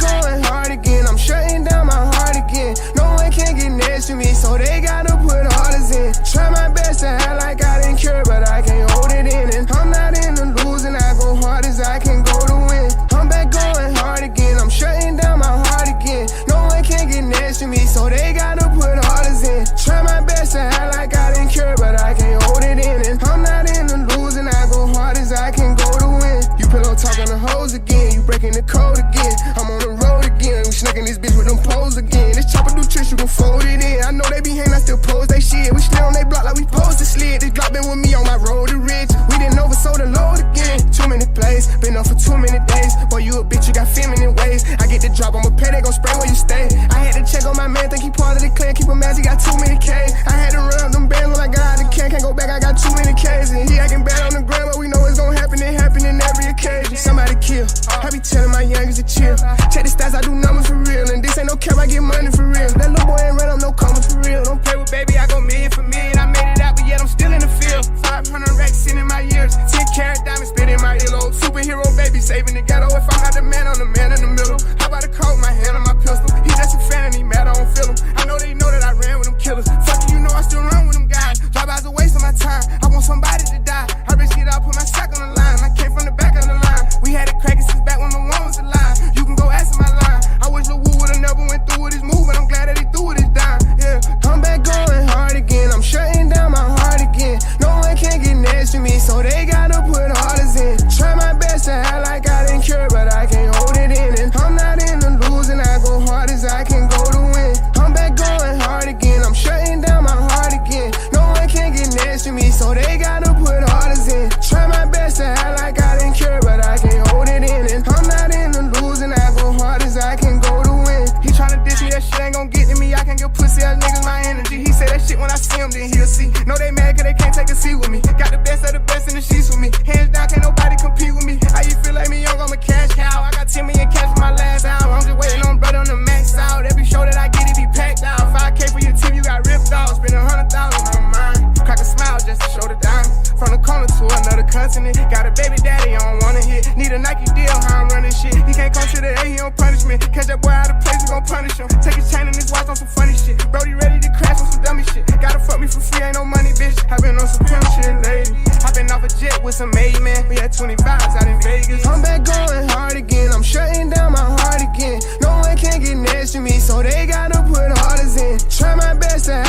I'm going hard again. I'm shutting down my heart again. No one can get next to me, so they gotta put all this in. Try my best again. You breaking the code again. I'm on the road again. We snacking this bitch with them poles again. This chopper do tricks, you can fold it in. I know they be hating, I still pose they shit. We still on they block like we posed to slid. This Glock been with me on my road to riches. We didn't oversold the load again. Too many plays, been up for too many days. Boy, you a bitch, you got feminine ways. I get the drop, I'ma pay, they gon' spray where you stay. I had to check on my man, think he part of the clan. Keep him as he got too many me, so they gotta put orders in. Try my best to act like I didn't care, but I can't hold it in. And I'm not in the losing. I go hard as I can go to win. I'm back going hard again. I'm shutting down my heart again. No one can get next to me, so they gotta put orders in. Try my best to act like I didn't care, but I can't hold it in. And I'm not in the losing. I go hard as I can go to win. He tryna diss me, that shit ain't gon' get to me. I can't give pussy ass niggas my energy. He say that shit when I see him, then he'll a seat with me. Got the best of the best in the sheets with me. Hands down, can't nobody compete with me. How you feel like me young, I'm a cash cow. I got 10 million cash for my last album. I'm just waiting on brother on the max out. Every show that I get, it be packed out. 5K for your team, you got ripped off. Spend a hundred thousand on mine. Crack a smile just to show the diamonds. From the corner to another continent. Got a baby daddy, I don't wanna hit. Need a Nike deal, how I'm running shit. He can't come to the A, he don't punish me. Catch that boy out of place, we gon' punish him. Take his chain and his watch on some funny shit. blessing.